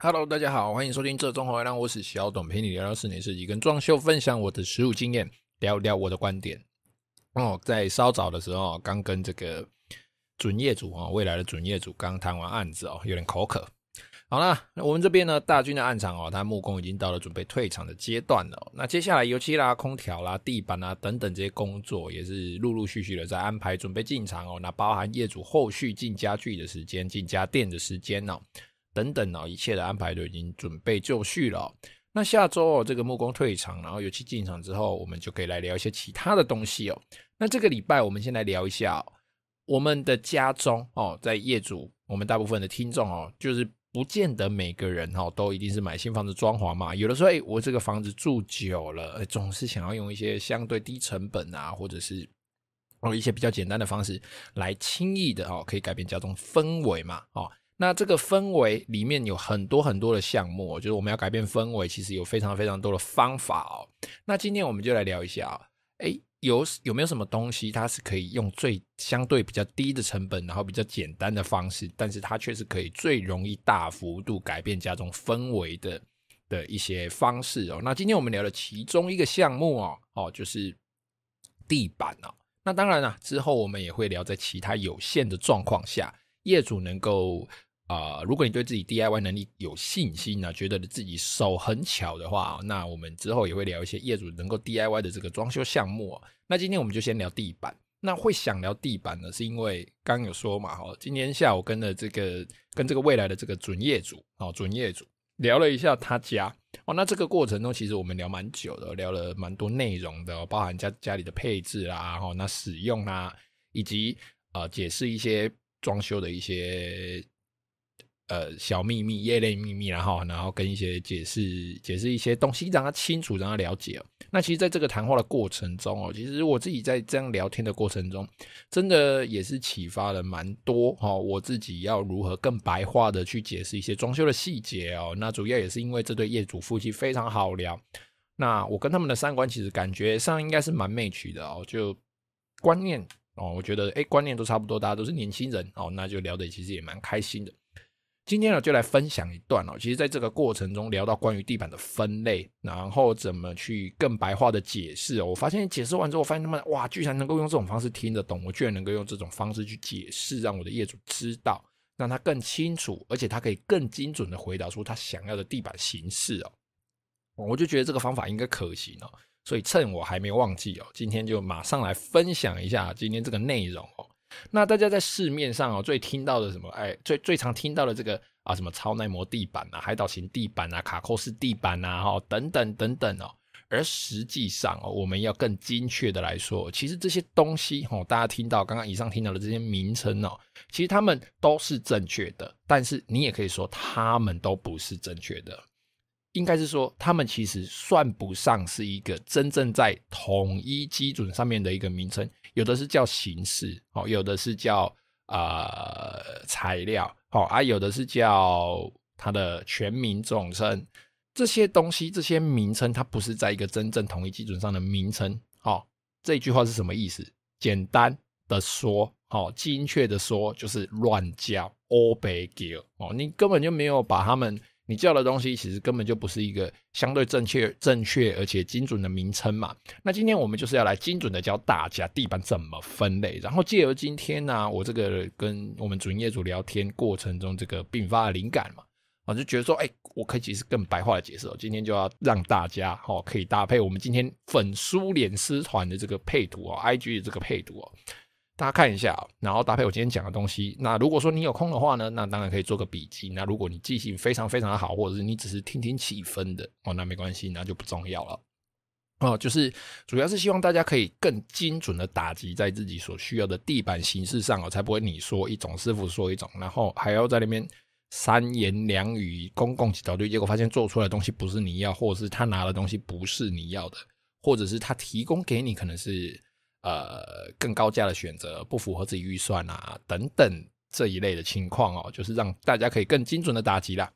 Hello，大家好，欢迎收听这中华让我是小董陪你聊聊室内设计跟装修，分享我的实务经验，聊聊我的观点。哦，在稍早的时候，刚跟这个准业主啊，未来的准业主刚谈完案子哦，有点口渴。好了，那我们这边呢，大军的案场哦，他木工已经到了准备退场的阶段了。那接下来油漆啦、空调啦、地板啦等等这些工作，也是陆陆续续的在安排准备进场哦。那包含业主后续进家具的时间、进家电的时间哦。等等哦，一切的安排都已经准备就绪了。那下周哦，这个木工退场，然后油漆进场之后，我们就可以来聊一些其他的东西哦。那这个礼拜我们先来聊一下我们的家中哦，在业主，我们大部分的听众哦，就是不见得每个人哦都一定是买新房子装潢嘛。有的时候，哎，我这个房子住久了，总是想要用一些相对低成本啊，或者是哦一些比较简单的方式来轻易的哦，可以改变家中氛围嘛，哦。那这个氛围里面有很多很多的项目，就是我们要改变氛围，其实有非常非常多的方法哦。那今天我们就来聊一下，诶，有有没有什么东西它是可以用最相对比较低的成本，然后比较简单的方式，但是它却是可以最容易大幅度改变家中氛围的的一些方式哦。那今天我们聊的其中一个项目哦，哦就是地板哦。那当然了，之后我们也会聊在其他有限的状况下，业主能够。啊、如果你对自己 DIY 能力有信心呢、觉得自己手很巧的话，那我们之后也会聊一些业主能够 DIY 的这个装修项目、那今天我们就先聊地板。那会想聊地板呢，是因为刚有说嘛，哈，今天下午跟了这个跟这个未来的这个准业主，哦，准业主聊了一下他家，哦，那这个过程中其实我们聊蛮久的，聊了蛮多内容的，包含家家里的配置啦，哈，那使用啊，以及呃解释一些装修的一些。呃，小秘密、业内秘密，然后，然后跟一些解释、解释一些东西，让他清楚，让他了解。那其实，在这个谈话的过程中哦，其实我自己在这样聊天的过程中，真的也是启发了蛮多哈。我自己要如何更白话的去解释一些装修的细节哦。那主要也是因为这对业主夫妻非常好聊。那我跟他们的三观其实感觉上应该是蛮 match 的哦，就观念哦，我觉得诶，观念都差不多，大家都是年轻人哦，那就聊得其实也蛮开心的。今天呢，就来分享一段哦。其实，在这个过程中聊到关于地板的分类，然后怎么去更白话的解释哦。我发现解释完之后，发现他们哇，居然能够用这种方式听得懂。我居然能够用这种方式去解释，让我的业主知道，让他更清楚，而且他可以更精准的回答出他想要的地板形式哦。我就觉得这个方法应该可行哦。所以趁我还没忘记哦，今天就马上来分享一下今天这个内容哦。那大家在市面上哦，最听到的什么？哎，最最常听到的这个啊，什么超耐磨地板啊、海岛型地板啊、卡扣式地板啊，哈，等等等等哦。而实际上哦，我们要更精确的来说，其实这些东西哦，大家听到刚刚以上听到的这些名称哦，其实他们都是正确的，但是你也可以说他们都不是正确的。应该是说，他们其实算不上是一个真正在统一基准上面的一个名称。有的是叫形式，哦，有的是叫呃材料，好，啊，有的是叫它的全名总称。这些东西，这些名称，它不是在一个真正统一基准上的名称。好，这句话是什么意思？简单的说，好，精确的说，就是乱叫，乌白叫，哦，你根本就没有把他们。你叫的东西其实根本就不是一个相对正确、正确而且精准的名称嘛。那今天我们就是要来精准的教大家地板怎么分类，然后借由今天呢、我这个跟我们主营业主聊天过程中这个并发的灵感嘛，我就觉得说，哎，我可以其实更白话的解释。今天就要让大家哦，可以搭配我们今天粉书脸师团的这个配图哦，IG 的这个配图哦。大家看一下，然后搭配我今天讲的东西。那如果说你有空的话呢，那当然可以做个笔记。那如果你记性非常非常的好，或者是你只是听听气氛的哦，那没关系，那就不重要了。哦，就是主要是希望大家可以更精准的打击在自己所需要的地板形式上哦，才不会你说一种，师傅说一种，然后还要在那边三言两语公共几道对，结果发现做出来的东西不是你要，或者是他拿的东西不是你要的，或者是他提供给你可能是。呃，更高价的选择不符合自己预算啊，等等这一类的情况哦，就是让大家可以更精准的打击啦。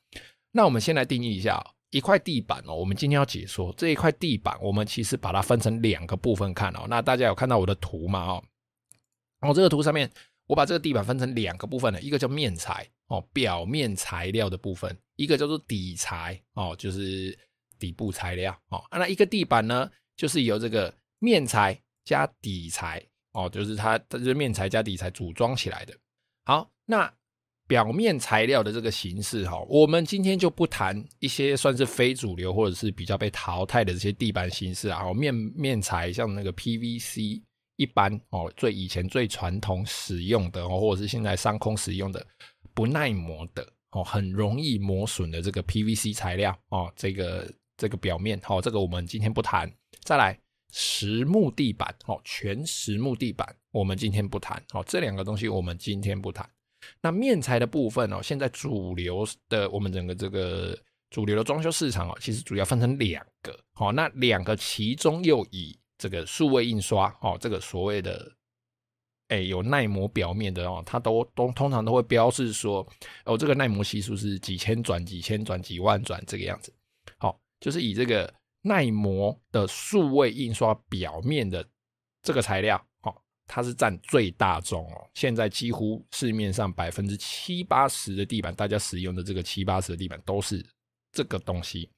那我们先来定义一下一块地板哦，我们今天要解说这一块地板，我们其实把它分成两个部分看哦。那大家有看到我的图吗？哦，哦，这个图上面我把这个地板分成两个部分的，一个叫面材哦，表面材料的部分，一个叫做底材哦，就是底部材料哦。那一个地板呢，就是由这个面材。加底材哦，就是它，它就是面材加底材组装起来的。好，那表面材料的这个形式哈，我们今天就不谈一些算是非主流或者是比较被淘汰的这些地板形式啊。面面材像那个 PVC，一般哦，最以前最传统使用的哦，或者是现在商空使用的不耐磨的哦，很容易磨损的这个 PVC 材料哦，这个这个表面好，这个我们今天不谈。再来。实木地板，哦，全实木地板，我们今天不谈，哦，这两个东西我们今天不谈。那面材的部分，哦，现在主流的我们整个这个主流的装修市场，哦，其实主要分成两个，哦，那两个其中又以这个数位印刷，哦，这个所谓的，哎，有耐磨表面的哦，它都都通常都会标示说，哦，这个耐磨系数是几千转、几千转、几万转这个样子，好，就是以这个。耐磨的数位印刷表面的这个材料，哦，它是占最大宗哦。现在几乎市面上百分之七八十的地板，大家使用的这个七八十的地板都是这个东西，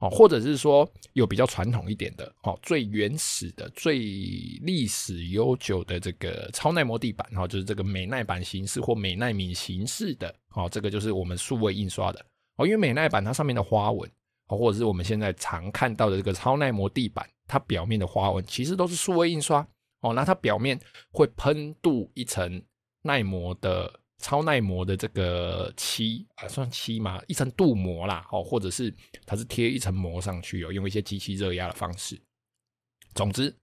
哦，或者是说有比较传统一点的，哦，最原始的、最历史悠久的这个超耐磨地板，哦，就是这个美耐板形式或美耐皿形式的，哦，这个就是我们数位印刷的，哦，因为美耐板它上面的花纹。或者是我们现在常看到的这个超耐磨地板，它表面的花纹其实都是数位印刷哦。那它表面会喷镀一层耐磨的超耐磨的这个漆啊，算漆吗？一层镀膜啦，哦，或者是它是贴一层膜上去，有用一些机器热压的方式。总之，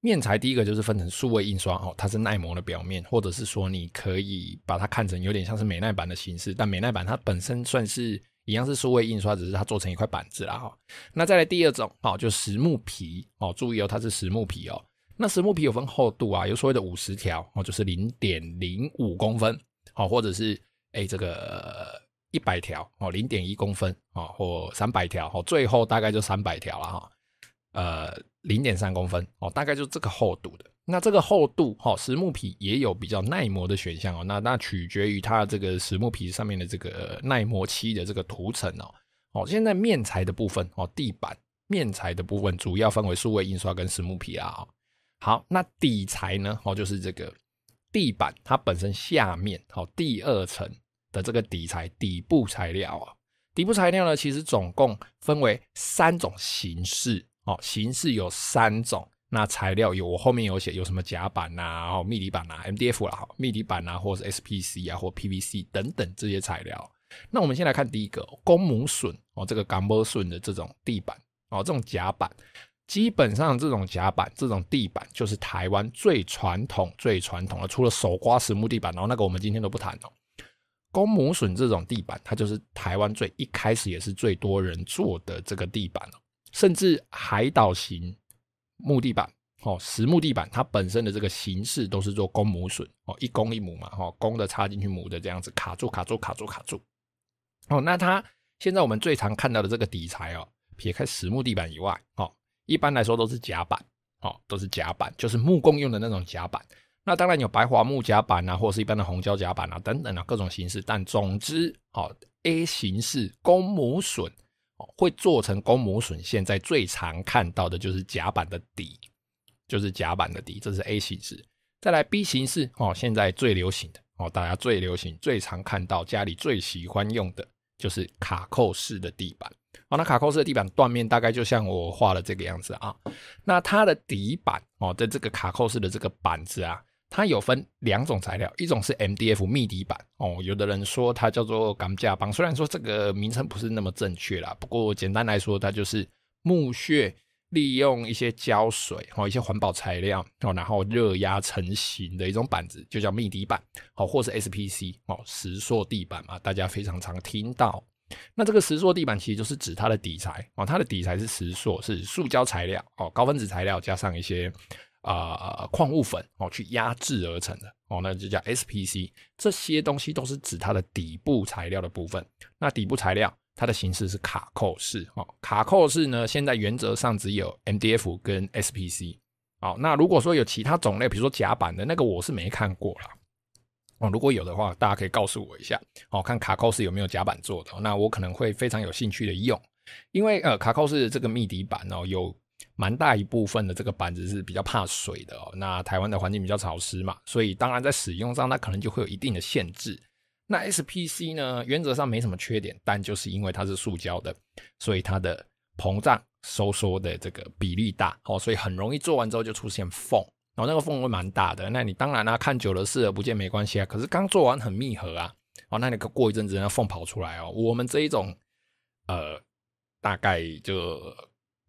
面材第一个就是分成数位印刷哦，它是耐磨的表面，或者是说你可以把它看成有点像是美耐板的形式，但美耐板它本身算是。一样是数位印刷，只是它做成一块板子啦哈。那再来第二种哦，就实木皮哦，注意哦，它是实木皮哦。那实木皮有分厚度啊，有所谓的五十条哦，就是零点零五公分哦，或者是哎这个一百条哦，零点一公分哦，或三百条哦，最后大概就三百条了哈。呃，零点三公分哦，大概就这个厚度的。那这个厚度，哈，实木皮也有比较耐磨的选项哦。那那取决于它这个实木皮上面的这个耐磨漆的这个涂层哦。哦，现在面材的部分哦，地板面材的部分主要分为数位印刷跟实木皮啊。好，那底材呢？哦，就是这个地板它本身下面哦，第二层的这个底材底部材料啊。底部材料呢，其实总共分为三种形式哦，形式有三种。那材料有，我后面有写有什么夹板呐、啊，然后密底板啊，MDF 啦，哈，密底板啊，或者是 SPC 啊，或 PVC 等等这些材料。那我们先来看第一个公母榫哦，这个钢模榫的这种地板哦，这种夹板，基本上这种夹板、这种地板就是台湾最传统、最传统的，除了手刮实木地板，然后那个我们今天都不谈哦。公母榫这种地板，它就是台湾最一开始也是最多人做的这个地板哦，甚至海岛型。木地板哦，实木地板它本身的这个形式都是做公母榫哦，一公一母嘛，哈，公的插进去，母的这样子卡住卡住卡住卡住。哦，那它现在我们最常看到的这个底材哦，撇开实木地板以外，哦，一般来说都是夹板，哦，都是夹板，就是木工用的那种夹板。那当然有白桦木夹板啊，或是一般的红胶夹板啊，等等啊，各种形式。但总之，哦，A 形式公母榫。会做成公母榫，现在最常看到的就是甲板的底，就是甲板的底，这是 A 形式。再来 B 形式哦，现在最流行的哦，大家最流行、最常看到、家里最喜欢用的就是卡扣式的地板。哦，那卡扣式的地板断面大概就像我画的这个样子啊。那它的底板哦的这个卡扣式的这个板子啊，它有分两种材料，一种是 MDF 密底板哦，有的人说它叫做钢架板，虽然说这个名称不是那么正确啦，不过简单来说，它就是木屑利用一些胶水哦，一些环保材料哦，然后热压成型的一种板子，就叫密底板哦，或是 SPC 哦，石塑地板嘛，大家非常常听到。那这个石塑地板其实就是指它的底材哦，它的底材是石塑，是塑胶材料哦，高分子材料加上一些。啊，矿、物粉哦，去压制而成的哦，那就叫 SPC。这些东西都是指它的底部材料的部分。那底部材料它的形式是卡扣式哦，卡扣式呢，现在原则上只有 MDF 跟 SPC。好，那如果说有其他种类，比如说夹板的那个，我是没看过啦。哦，如果有的话，大家可以告诉我一下哦，看卡扣式有没有夹板做的，那我可能会非常有兴趣的用，因为呃，卡扣式这个密底板哦有。蛮大一部分的这个板子是比较怕水的哦。那台湾的环境比较潮湿嘛，所以当然在使用上它可能就会有一定的限制。那 SPC 呢，原则上没什么缺点，但就是因为它是塑胶的，所以它的膨胀收缩的这个比例大哦，所以很容易做完之后就出现缝，然后那个缝会蛮大的。那你当然啦、啊，看久了视而不见没关系啊，可是刚做完很密合啊，哦，那你过一阵子那缝跑出来哦。我们这一种呃，大概就。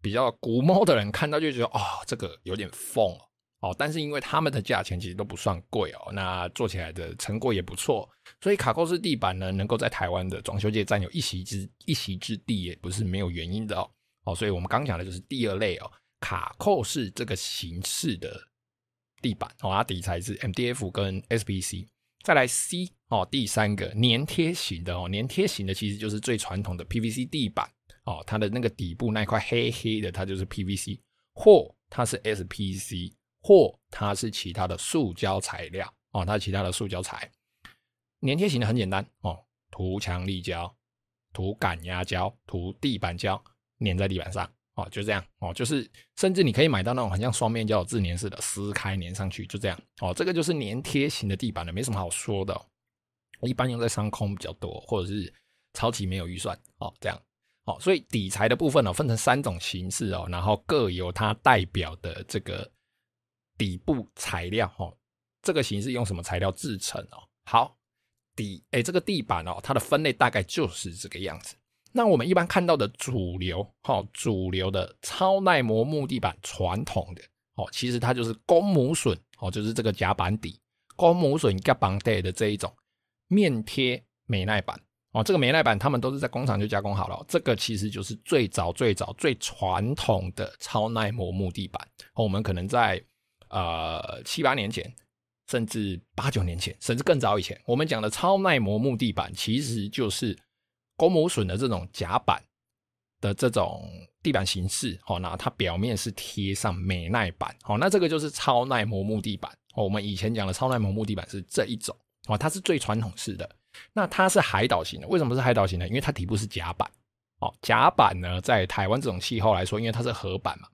比较古猫的人看到就觉得哦，这个有点疯哦，但是因为他们的价钱其实都不算贵哦，那做起来的成果也不错，所以卡扣式地板呢，能够在台湾的装修界占有一席之一席之地，也不是没有原因的哦。哦，所以我们刚讲的就是第二类哦，卡扣式这个形式的地板哦，它底材是 MDF 跟 SPC，再来 C 哦，第三个粘贴型的哦，粘贴型的其实就是最传统的 PVC 地板。哦，它的那个底部那一块黑黑的，它就是 PVC，或它是 SPC，或它是其他的塑胶材料。哦，它是其他的塑胶材。粘贴型的很简单哦，涂强力胶、涂感压胶、涂地板胶，粘在地板上。哦，就这样。哦，就是甚至你可以买到那种很像双面胶自粘式的，撕开粘上去，就这样。哦，这个就是粘贴型的地板了，没什么好说的哦。一般用在商空比较多，或者是超级没有预算。哦，这样。哦，所以底材的部分呢，分成三种形式哦，然后各有它代表的这个底部材料哦。这个形式用什么材料制成哦？好，底诶，这个地板哦，它的分类大概就是这个样子。那我们一般看到的主流，哈，主流的超耐磨木地板，传统的哦，其实它就是公母榫哦，就是这个夹板底公母榫夹板底的这一种面贴美耐板。哦，这个美耐板他们都是在工厂就加工好了，这个其实就是最早最早最传统的超耐磨木地板。我们可能在呃七八年前，甚至八九年前，甚至更早以前，我们讲的超耐磨木地板，其实就是公母榫的这种夹板的这种地板形式。哦，那它表面是贴上美耐板。哦，那这个就是超耐磨木地板。哦我们以前讲的超耐磨木地板是这一种。哦，它是最传统式的。那它是海岛型的，为什么是海岛型的？因为它底部是夹板，哦，夹板呢，在台湾这种气候来说，因为它是合板嘛，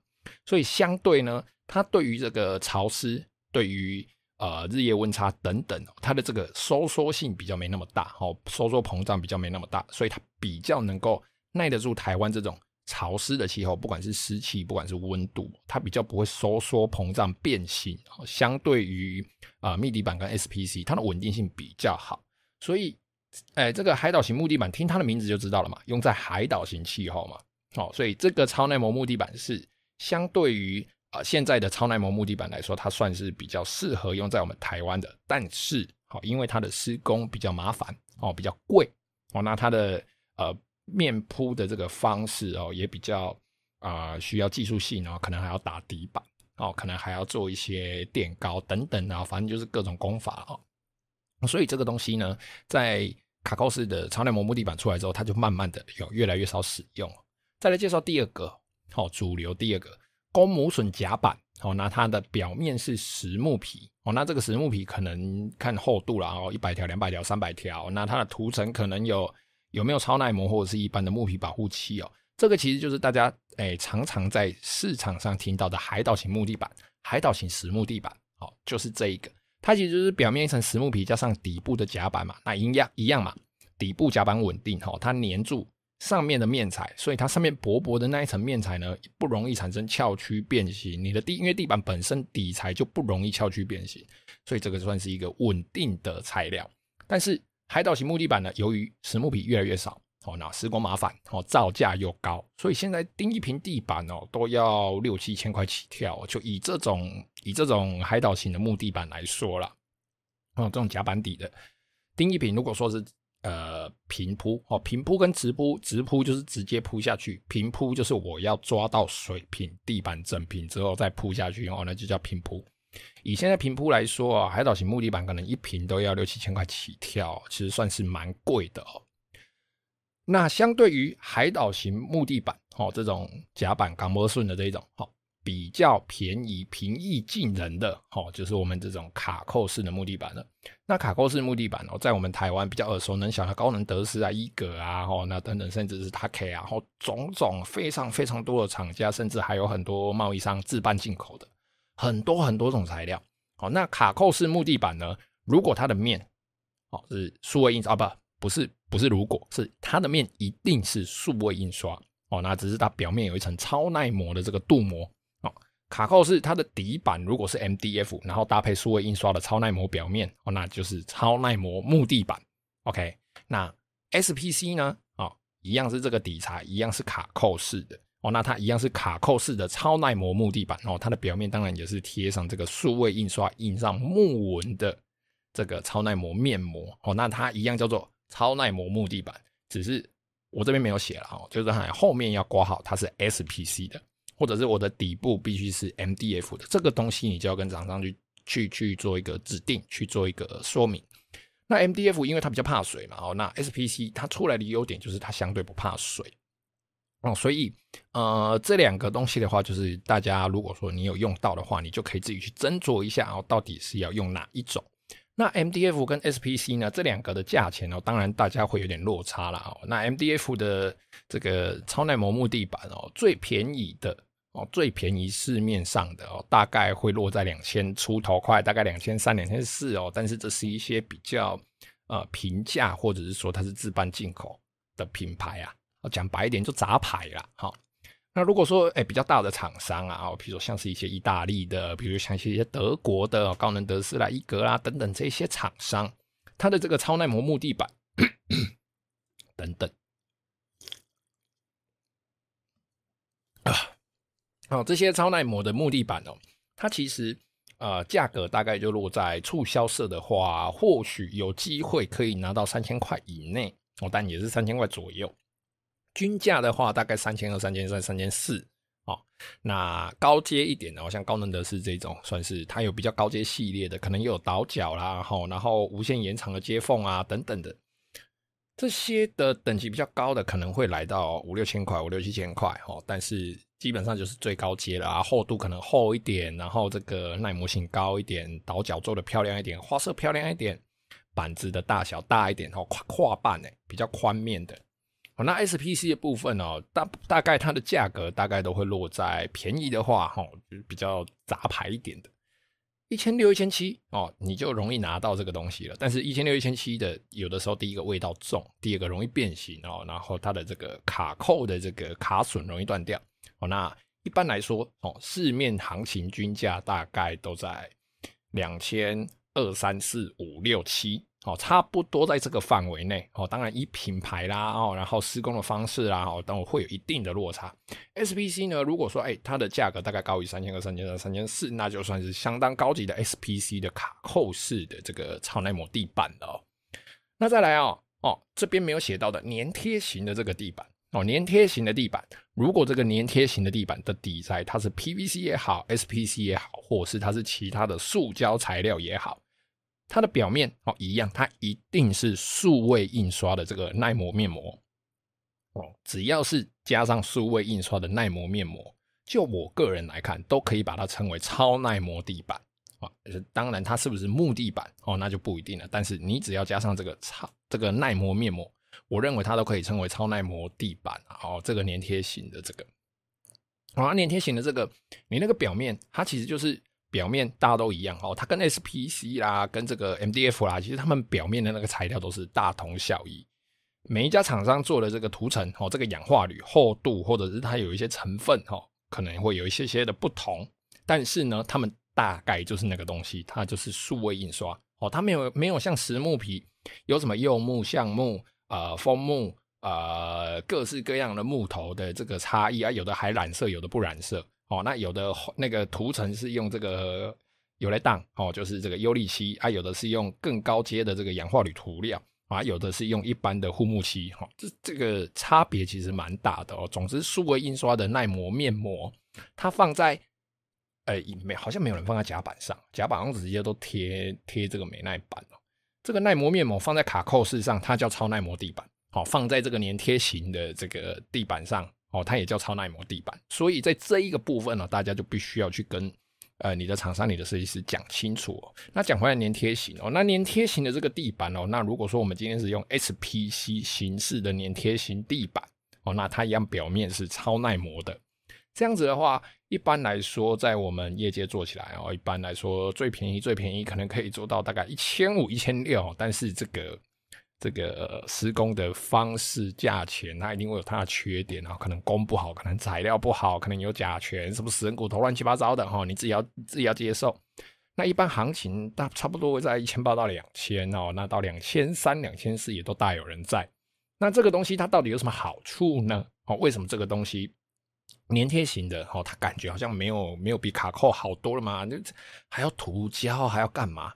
所以相对呢，它对于这个潮湿，对于呃日夜温差等等，它的这个收缩性比较没那么大，哦，收缩膨胀比较没那么大，所以它比较能够耐得住台湾这种潮湿的气候，不管是湿气，不管是温度，它比较不会收缩膨胀变形。相对于啊、密底板跟 SPC，它的稳定性比较好。所以，哎、这个海岛型木地板，听它的名字就知道了嘛，用在海岛型气候嘛。哦，所以这个超耐磨木地板是相对于啊、现在的超耐磨木地板来说，它算是比较适合用在我们台湾的。但是，好、哦，因为它的施工比较麻烦，哦，比较贵，哦，那它的呃面铺的这个方式哦，也比较啊、需要技术性哦，可能还要打底板，哦，可能还要做一些垫高等等啊，反正就是各种工法哦。所以这个东西呢，在卡扣式的超耐磨木地板出来之后，它就慢慢的有越来越少使用。再来介绍第二个，好，主流第二个公母榫夹板，好，那它的表面是实木皮，哦，那这个实木皮可能看厚度啦，哦，一百条、两百条、三百条，那它的涂层可能有有没有超耐磨或者是一般的木皮保护漆哦，这个其实就是大家诶、常常在市场上听到的海岛型木地板、海岛型实木地板，哦，就是这一个。它其实就是表面一层实木皮加上底部的夹板嘛，那一样一样嘛，底部夹板稳定哈，它粘住上面的面材，所以它上面薄薄的那一层面材呢，不容易产生翘曲变形。你的地，因为地板本身底材就不容易翘曲变形，所以这个算是一个稳定的材料。但是海岛型木地板呢，由于实木皮越来越少，哦，那施工麻烦，哦，造价又高，所以现在钉一平地板哦，都要六七千块起跳。就以这种以这种海岛型的木地板来说啦，哦，这种夹板底的钉一平，如果说是。呃，平铺哦，平铺跟直铺，直铺就是直接铺下去，平铺就是我要抓到水平地板整平之后再铺下去哦，那就叫平铺。以现在平铺来说啊，海岛型木地板可能一平都要六七千块起跳，其实算是蛮贵的哦。那相对于海岛型木地板哦，这种夹板钢模顺的这一种哦。比较便宜、平易近人的，哦，就是我们这种卡扣式的木地板了。那卡扣式木地板哦，在我们台湾比较耳熟能详的高能德斯啊、伊格啊，哦，那等等，甚至是 Take 啊，哦，种种非常非常多的厂家，甚至还有很多贸易商自办进口的，很多很多种材料。哦，那卡扣式木地板呢，如果它的面，哦，是数位印刷，啊，不，不是，不是，如果是它的面一定是数位印刷，哦，那只是它表面有一层超耐磨的这个镀膜。卡扣式它的底板如果是 MDF，然后搭配数位印刷的超耐磨表面哦，那就是超耐磨木地板。OK，那 SPC 呢？哦，一样是这个底材，一样是卡扣式的哦，那它一样是卡扣式的超耐磨木地板哦，它的表面当然也是贴上这个数位印刷印上木纹的这个超耐磨面膜哦，那它一样叫做超耐磨木地板，只是我这边没有写了哦，就是它后面要挂号，它是 SPC 的。或者是我的底部必须是 MDF 的，这个东西你就要跟厂商去去去做一个指定，去做一个说明。那 MDF 因为它比较怕水嘛，哦，那 SPC 它出来的优点就是它相对不怕水，哦，所以呃这两个东西的话，就是大家如果说你有用到的话，你就可以自己去斟酌一下哦，到底是要用哪一种。那 MDF 跟 SPC 呢，这两个的价钱哦，当然大家会有点落差啦。哦。那 MDF 的这个超耐磨木地板哦，最便宜的。哦，最便宜市面上的哦，大概会落在两千出头块，大概两千三、两千四哦。但是这是一些比较呃平价，或者是说它是自办进口的品牌啊。讲白一点，就杂牌啦。好，那如果说哎比较大的厂商啊，哦比如说像是一些意大利的，比如像一些德国的高能德斯啦、伊格啦等等这些厂商，它的这个超耐磨木地板等等啊。哦，这些超耐磨的木地板哦，它其实呃价格大概就落在促销色的话，或许有机会可以拿到三千块以内哦，但也是三千块左右。均价的话，大概三千二、三千三、三千四哦。那高阶一点的，像高能德斯这种，算是它有比较高阶系列的，可能有倒角啦，吼，然后无限延长的接缝啊等等的。这些的等级比较高的，可能会来到五六千块、五六七千块哦，但是。基本上就是最高阶了啊，厚度可能厚一点，然后这个耐磨性高一点，倒角做的漂亮一点，花色漂亮一点，板子的大小大一点哦，跨跨板诶，比较宽面的哦。那 SPC 的部分哦，大大概它的价格大概都会落在便宜的话哈，就是比较杂牌一点的，一千六、一千七哦，你就容易拿到这个东西了。但是，一千六、一千七的有的时候，第一个味道重，第二个容易变形哦，然后它的这个卡扣的这个卡损容易断掉。哦，那一般来说，哦，市面行情均价大概都在两千二三四五六七，哦，差不多在这个范围内。哦，当然以品牌啦，哦，然后施工的方式啦，哦，等会有一定的落差。SPC 呢，如果说，哎，它的价格大概高于三千二、三千三、三千四，那就算是相当高级的 SPC 的卡扣式的这个超耐磨地板了哦。那再来哦，哦，这边没有写到的粘贴型的这个地板。哦，粘贴型的地板，如果这个粘贴型的地板的底材它是 PVC 也好，SPC 也好，或是它是其他的塑胶材料也好，它的表面哦一样，它一定是数位印刷的这个耐磨面膜。哦，只要是加上数位印刷的耐磨面膜，就我个人来看，都可以把它称为超耐磨地板。啊，当然它是不是木地板哦，那就不一定了。但是你只要加上这个超这个耐磨面膜。我认为它都可以称为超耐磨地板，哦，这个粘贴型的这个，啊，粘贴型的这个，你那个表面，它其实就是表面大家都一样哦，它跟 SPC 啦，跟这个 MDF 啦，其实它们表面的那个材料都是大同小异，每一家厂商做的这个涂层哦，这个氧化铝厚度或者是它有一些成分哈，可能会有一些些的不同，但是呢，他们大概就是那个东西，它就是数位印刷。哦，它没有没有像实木皮有什么柚木、橡木、呃枫木、呃各式各样的木头的这个差异啊，有的还染色，有的不染色。哦，那有的那个涂层是用这个。有来当哦，就是这个优力漆啊，有的是用更高阶的这个氧化铝涂料啊，有的是用一般的护木漆哈，这这个差别其实蛮大的哦。总之，数位印刷的耐磨面膜，它放在呃没好像没有人放在甲板上，甲板上直接都贴贴这个美耐板哦。这个耐磨面膜放在卡扣式上，它叫超耐磨地板，好，放在这个粘贴型的这个地板上哦，它也叫超耐磨地板。所以在这一个部分呢，大家就必须要去跟。呃，你的厂商、你的设计师讲清楚哦。那讲回来，粘贴型哦，那粘贴型的这个地板哦，那如果说我们今天是用 SPC 形式的粘贴型地板哦，那它一样表面是超耐磨的。这样子的话，一般来说，在我们业界做起来哦，一般来说最便宜、最便宜可能可以做到大概一千五、一千六，但是这个。这个施工的方式、价钱，它一定会有它的缺点啊，可能工不好，可能材料不好，可能有甲醛，什么死人骨头，乱七八糟的哈，你自己要自己要接受。那一般行情大差不多会在一千八到两千哦，那到两千三、两千四也都大有人在。那这个东西它到底有什么好处呢？哦，为什么这个东西粘贴型的哦，它感觉好像没有没有比卡扣好多了嘛？那还要涂胶，还要干嘛？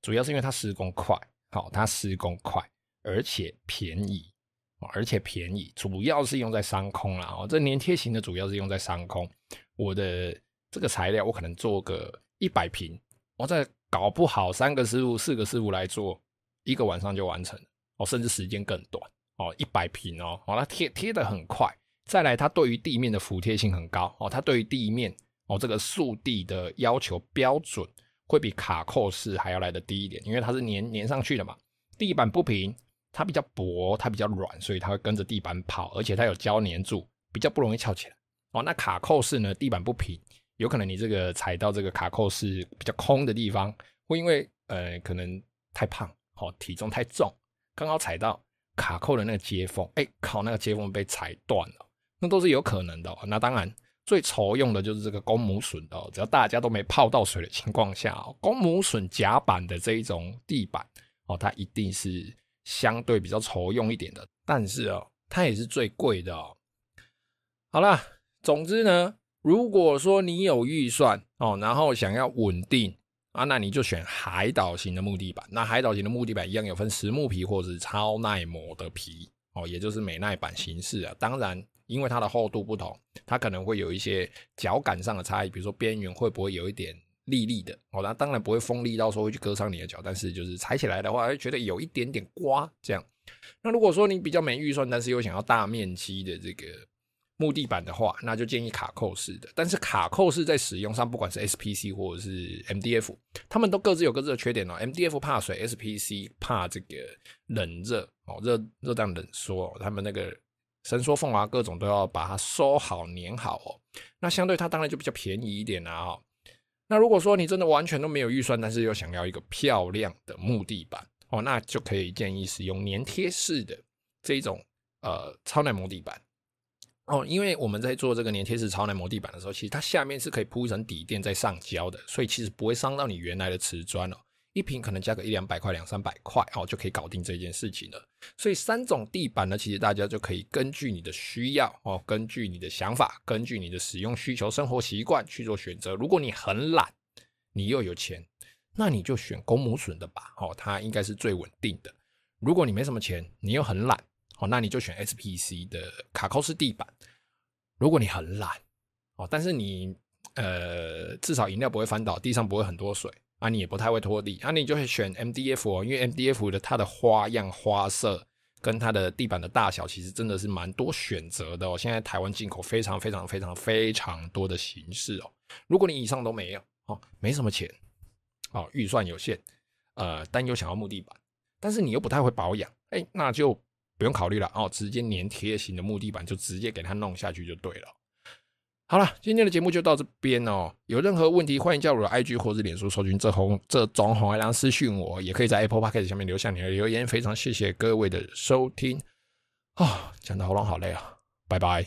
主要是因为它施工快，好，它施工快。而且便宜，而且便宜，主要是用在商空啦。哦，这粘贴型的主要是用在商空。我的这个材料，我可能做个一百平，我再搞不好三个师傅、四个师傅来做，一个晚上就完成了哦，甚至时间更短哦。一百平哦，哦，它贴贴得很快。再来，它对于地面的服贴性很高哦，它对于地面哦这个速地的要求标准会比卡扣式还要来得低一点，因为它是粘粘上去的嘛，地板不平。它比较薄，它比较软，所以它会跟着地板跑，而且它有胶粘住，比较不容易翘起来。哦，那卡扣式呢？地板不平，有可能你这个踩到这个卡扣式比较空的地方，会因为呃可能太胖，哦，体重太重，刚好踩到卡扣的那个接缝，哎，靠，那个接缝被踩断了，那都是有可能的哦。那当然最愁用的就是这个公母榫的哦，只要大家都没泡到水的情况下哦，公母榫夹板的这一种地板哦，它一定是。相对比较稠用一点的，但是哦，它也是最贵的哦。好啦，总之呢，如果说你有预算哦，然后想要稳定啊，那你就选海岛型的木地板。那海岛型的木地板一样有分实木皮或者是超耐磨的皮哦，也就是美耐板形式啊。当然，因为它的厚度不同，它可能会有一些脚感上的差异，比如说边缘会不会有一点。利利的哦，那当然不会锋利到说会去割伤你的脚，但是就是踩起来的话，会觉得有一点点刮这样。那如果说你比较没预算，但是又想要大面积的这个木地板的话，那就建议卡扣式的。但是卡扣式在使用上，不管是 SPC 或者是 MDF，他们都各自有各自的缺点哦。MDF 怕水，SPC 怕这个冷热哦，热热胀冷缩，他们那个伸缩缝啊，各种都要把它收好粘好哦。那相对它当然就比较便宜一点啦哦。那如果说你真的完全都没有预算，但是又想要一个漂亮的木地板哦，那就可以建议使用粘贴式的这种呃超耐磨地板哦，因为我们在做这个粘贴式超耐磨地板的时候，其实它下面是可以铺一层底垫再上胶的，所以其实不会伤到你原来的瓷砖哦。一瓶可能加个一两百块、两三百块哦，就可以搞定这件事情了。所以三种地板呢，其实大家就可以根据你的需要哦，根据你的想法，根据你的使用需求、生活习惯去做选择。如果你很懒，你又有钱，那你就选公母榫的吧，哦，它应该是最稳定的。如果你没什么钱，你又很懒，哦，那你就选 SPC 的卡扣式地板。如果你很懒，哦，但是你呃，至少饮料不会翻倒，地上不会很多水。啊，你也不太会拖地，啊，你就会选 MDF 哦，因为 MDF 的它的花样、花色跟它的地板的大小，其实真的是蛮多选择的哦。现在台湾进口非常非常非常非常多的形式哦。如果你以上都没有哦，没什么钱哦，预算有限，呃，但又想要木地板，但是你又不太会保养，哎，那就不用考虑了哦，直接粘贴型的木地板就直接给它弄下去就对了。好了，今天的节目就到这边哦。有任何问题，欢迎加入我的 IG 或者脸书，搜寻这红这种红月亮私讯我，也可以在 Apple Podcast 下面留下你的留言。非常谢谢各位的收听，啊，讲的喉咙好累啊，拜拜。